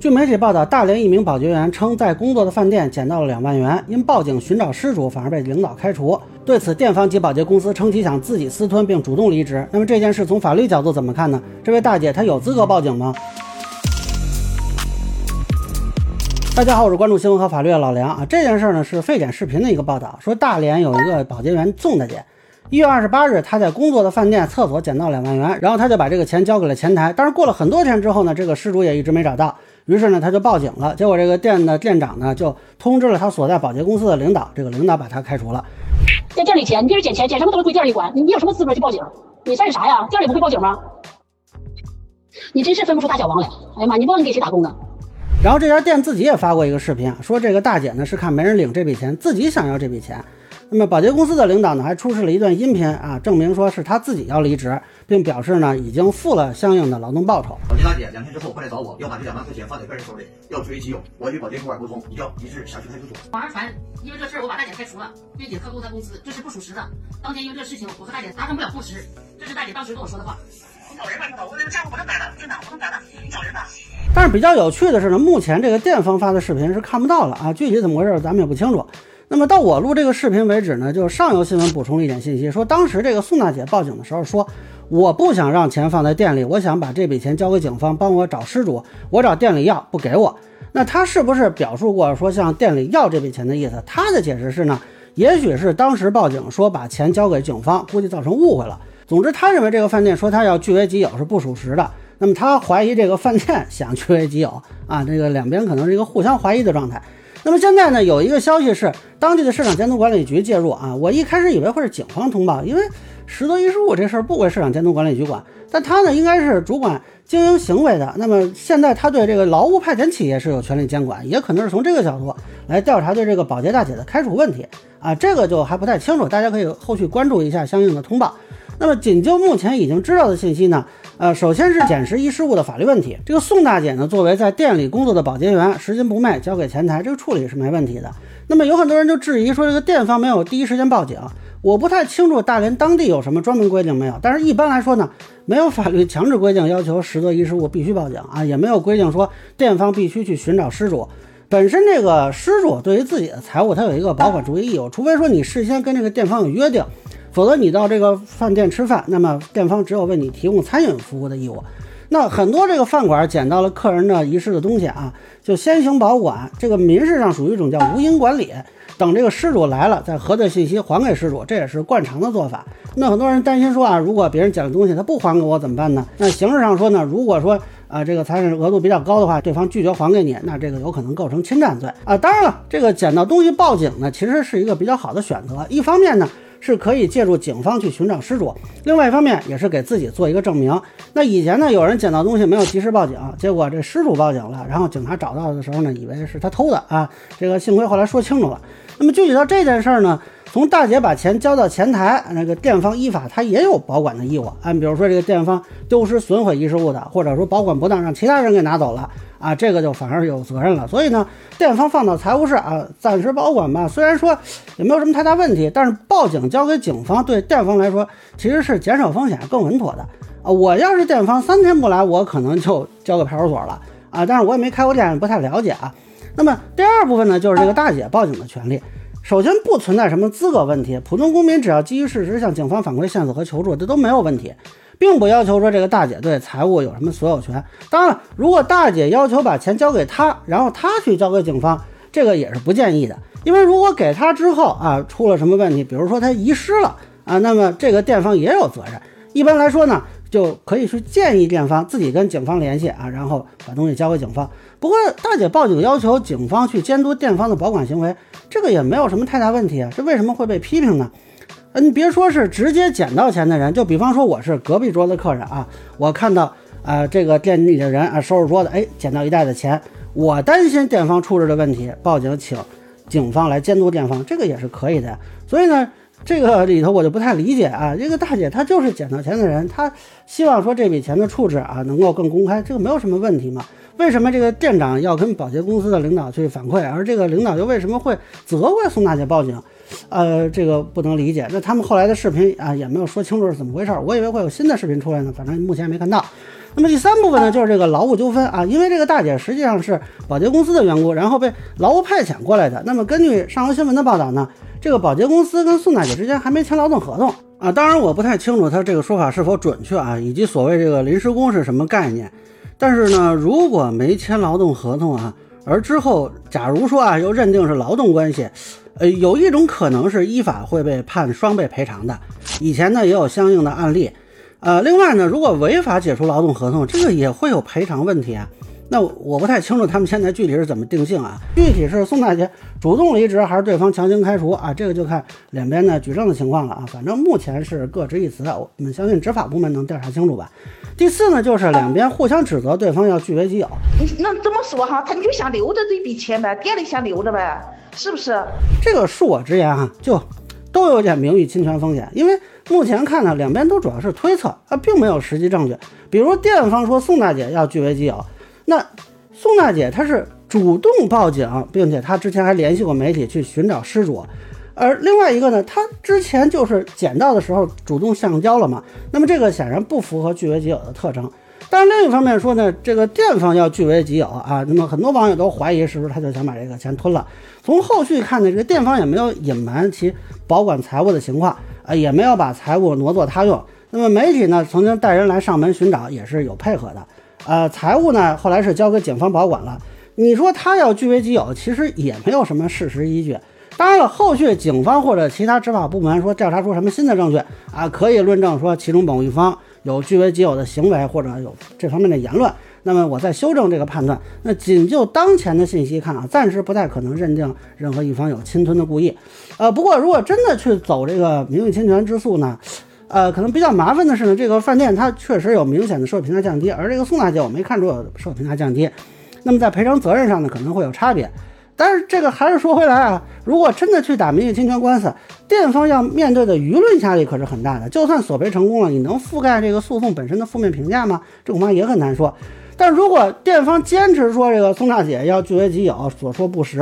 据媒体报道，大连一名保洁员称，在工作的饭店捡到了两万元，因报警寻找失主，反而被领导开除。对此，店方及保洁公司称其想自己私吞并主动离职。那么这件事从法律角度怎么看呢？这位大姐她有资格报警吗？大家好，我是关注新闻和法律的老梁啊。这件事呢是沸点视频的一个报道，说大连有一个保洁员宋大姐。一月二十八日，他在工作的饭店厕所捡到两万元，然后他就把这个钱交给了前台。但是过了很多天之后呢，这个失主也一直没找到，于是呢他就报警了。结果这个店的店长呢就通知了他所在保洁公司的领导，这个领导把他开除了。在店里捡，你别人捡钱，捡什么都是归店里管，你你有什么资格去报警？你算是啥呀？店里不会报警吗？你真是分不出大小王来。哎呀妈，你忘了给谁打工呢？然后这家店自己也发过一个视频，说这个大姐呢是看没人领这笔钱，自己想要这笔钱。那么保洁公司的领导呢，还出示了一段音频啊，证明说是他自己要离职，并表示呢已经付了相应的劳动报酬。保洁大姐两天之后过来找我，要把这两万块钱放在个人手里，要据为己有。我与保洁主管沟通，要一致辖区派出所。网上传，因为这事儿我把大姐开除了，并且克扣她工资，这是不属实的。当天因为这事情，我和大姐达成不了共识，这是大姐当时跟我说的话。你找人吧，你找我这个账户不能改了，真的不能改了，你找人吧。但是比较有趣的是呢，目前这个店方发的视频是看不到了啊，具体怎么回事咱们也不清楚。那么到我录这个视频为止呢，就是上游新闻补充了一点信息，说当时这个宋大姐报警的时候说，我不想让钱放在店里，我想把这笔钱交给警方帮我找失主，我找店里要不给我。那她是不是表述过说向店里要这笔钱的意思？她的解释是呢，也许是当时报警说把钱交给警方，估计造成误会了。总之，他认为这个饭店说他要据为己有是不属实的。那么他怀疑这个饭店 想据为己有啊，这个两边可能是一个互相怀疑的状态。那么现在呢，有一个消息是当地的市场监督管理局介入啊。我一开始以为会是警方通报，因为拾得遗失物这事儿不归市场监督管理局管，但他呢应该是主管经营行为的。那么现在他对这个劳务派遣企业是有权利监管，也可能是从这个角度来调查对这个保洁大姐的开除问题啊。这个就还不太清楚，大家可以后续关注一下相应的通报。那么仅就目前已经知道的信息呢，呃，首先是捡拾遗失物的法律问题。这个宋大姐呢，作为在店里工作的保洁员，拾金不昧，交给前台，这个处理是没问题的。那么有很多人就质疑说，这个店方没有第一时间报警。我不太清楚大连当地有什么专门规定没有，但是一般来说呢，没有法律强制规定要求拾得遗失物必须报警啊，也没有规定说店方必须去寻找失主。本身这个失主对于自己的财物，他有一个保管注意义务，除非说你事先跟这个店方有约定。否则你到这个饭店吃饭，那么店方只有为你提供餐饮服务的义务。那很多这个饭馆捡到了客人的遗失的东西啊，就先行保管，这个民事上属于一种叫无因管理，等这个失主来了再核对信息还给失主，这也是惯常的做法。那很多人担心说啊，如果别人捡了东西他不还给我怎么办呢？那形式上说呢，如果说啊这个财产额度比较高的话，对方拒绝还给你，那这个有可能构成侵占罪啊。当然了，这个捡到东西报警呢，其实是一个比较好的选择。一方面呢。是可以借助警方去寻找失主，另外一方面也是给自己做一个证明。那以前呢，有人捡到东西没有及时报警，结果这失主报警了，然后警察找到的时候呢，以为是他偷的啊。这个幸亏后来说清楚了。那么具体到这件事儿呢，从大姐把钱交到前台，那个店方依法他也有保管的义务。按比如说这个店方丢失损毁遗失物的，或者说保管不当让其他人给拿走了。啊，这个就反而有责任了。所以呢，店方放到财务室啊，暂时保管吧。虽然说也没有什么太大问题，但是报警交给警方，对店方来说其实是减少风险、更稳妥的啊。我要是店方，三天不来，我可能就交给派出所了啊。但是我也没开过店，不太了解啊。那么第二部分呢，就是这个大姐报警的权利。首先不存在什么资格问题，普通公民只要基于事实向警方反馈线索和求助，这都没有问题。并不要求说这个大姐对财物有什么所有权。当然了，如果大姐要求把钱交给他，然后他去交给警方，这个也是不建议的。因为如果给他之后啊出了什么问题，比如说他遗失了啊，那么这个店方也有责任。一般来说呢，就可以去建议店方自己跟警方联系啊，然后把东西交给警方。不过大姐报警要求警方去监督店方的保管行为，这个也没有什么太大问题啊。这为什么会被批评呢？你别说是直接捡到钱的人，就比方说我是隔壁桌子客人啊，我看到啊这个店里的人啊收拾桌子，哎捡到一袋子钱，我担心店方出示的问题，报警请警方来监督店方，这个也是可以的。所以呢，这个里头我就不太理解啊，这个大姐她就是捡到钱的人，她希望说这笔钱的处置啊能够更公开，这个没有什么问题嘛。为什么这个店长要跟保洁公司的领导去反馈，而这个领导又为什么会责怪宋大姐报警？呃，这个不能理解。那他们后来的视频啊，也没有说清楚是怎么回事。我以为会有新的视频出来呢，反正目前没看到。那么第三部分呢，就是这个劳务纠纷啊，因为这个大姐实际上是保洁公司的员工，然后被劳务派遣过来的。那么根据上游新闻的报道呢，这个保洁公司跟宋大姐之间还没签劳动合同啊。当然我不太清楚他这个说法是否准确啊，以及所谓这个临时工是什么概念。但是呢，如果没签劳动合同啊，而之后假如说啊又认定是劳动关系，呃，有一种可能是依法会被判双倍赔偿的。以前呢也有相应的案例。呃，另外呢，如果违法解除劳动合同，这个也会有赔偿问题啊。那我不太清楚他们现在具体是怎么定性啊？具体是宋大姐主动离职，还是对方强行开除啊？这个就看两边的举证的情况了啊。反正目前是各执一词，我们相信执法部门能调查清楚吧。第四呢，就是两边互相指责对方要据为己有。你那这么说哈？他你就想留着这笔钱呗，店里想留着呗，是不是？这个恕我直言哈，就都有点名誉侵权风险，因为。目前看呢，两边都主要是推测，啊，并没有实际证据。比如店方说宋大姐要据为己有，那宋大姐她是主动报警，并且她之前还联系过媒体去寻找失主，而另外一个呢，她之前就是捡到的时候主动上交了嘛，那么这个显然不符合据为己有的特征。但是另一方面说呢，这个店方要据为己有啊，那么很多网友都怀疑是不是他就想把这个钱吞了。从后续看呢，这个店方也没有隐瞒其保管财物的情况。啊，也没有把财物挪作他用。那么媒体呢，曾经带人来上门寻找，也是有配合的。呃，财物呢，后来是交给警方保管了。你说他要据为己有，其实也没有什么事实依据。当然了，后续警方或者其他执法部门说调查出什么新的证据啊，可以论证说其中某一方有据为己有的行为或者有这方面的言论。那么我再修正这个判断。那仅就当前的信息看啊，暂时不太可能认定任何一方有侵吞的故意。呃，不过如果真的去走这个名誉侵权之诉呢，呃，可能比较麻烦的是呢，这个饭店它确实有明显的社会评价降低，而这个宋大姐我没看出有社会评价降低。那么在赔偿责任上呢，可能会有差别。但是这个还是说回来啊，如果真的去打名誉侵权官司，店方要面对的舆论压力可是很大的。就算索赔成功了，你能覆盖这个诉讼本身的负面评价吗？这恐怕也很难说。但如果店方坚持说这个宋大姐要据为己有，所说不实，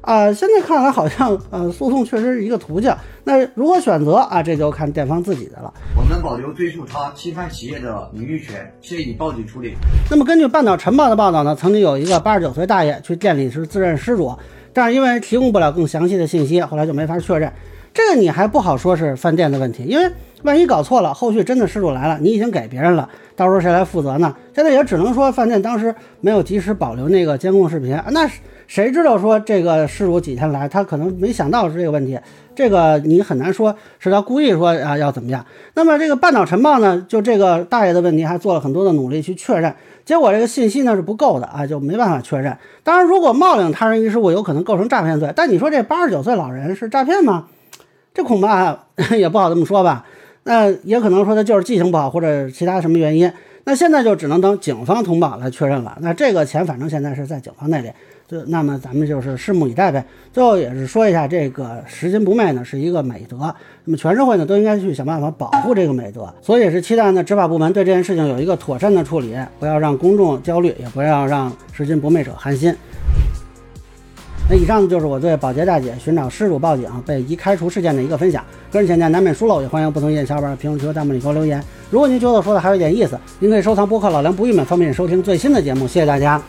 啊，现在看来好像呃诉讼确实是一个途径。那如何选择啊？这就看店方自己的了。我们保留追诉他侵犯企业的名誉权，现已报警处理。那么根据半岛晨报的报道呢，曾经有一个八十九岁大爷去店里是自认失主，但是因为提供不了更详细的信息，后来就没法确认。这个你还不好说是饭店的问题，因为万一搞错了，后续真的失主来了，你已经给别人了，到时候谁来负责呢？现在也只能说饭店当时没有及时保留那个监控视频，那谁知道说这个失主几天来，他可能没想到是这个问题，这个你很难说是他故意说啊要怎么样。那么这个半岛晨报呢，就这个大爷的问题还做了很多的努力去确认，结果这个信息呢是不够的啊，就没办法确认。当然，如果冒领他人遗失物，有可能构成诈骗罪，但你说这八十九岁老人是诈骗吗？这恐怕 也不好这么说吧，那也可能说他就是记性不好或者其他什么原因。那现在就只能等警方通报来确认了。那这个钱反正现在是在警方那里，就那么咱们就是拭目以待呗。最后也是说一下，这个拾金不昧呢是一个美德，那么全社会呢都应该去想办法保护这个美德。所以也是期待呢执法部门对这件事情有一个妥善的处理，不要让公众焦虑，也不要让拾金不昧者寒心。那以上就是我对保洁大姐寻找失主报警被移开除事件的一个分享。个人浅见难免疏漏，也欢迎不同意见小伙伴评论区和弹幕里给我留言。如果您觉得我说的还有点意思，您可以收藏播客老梁不郁闷，方便收听最新的节目。谢谢大家。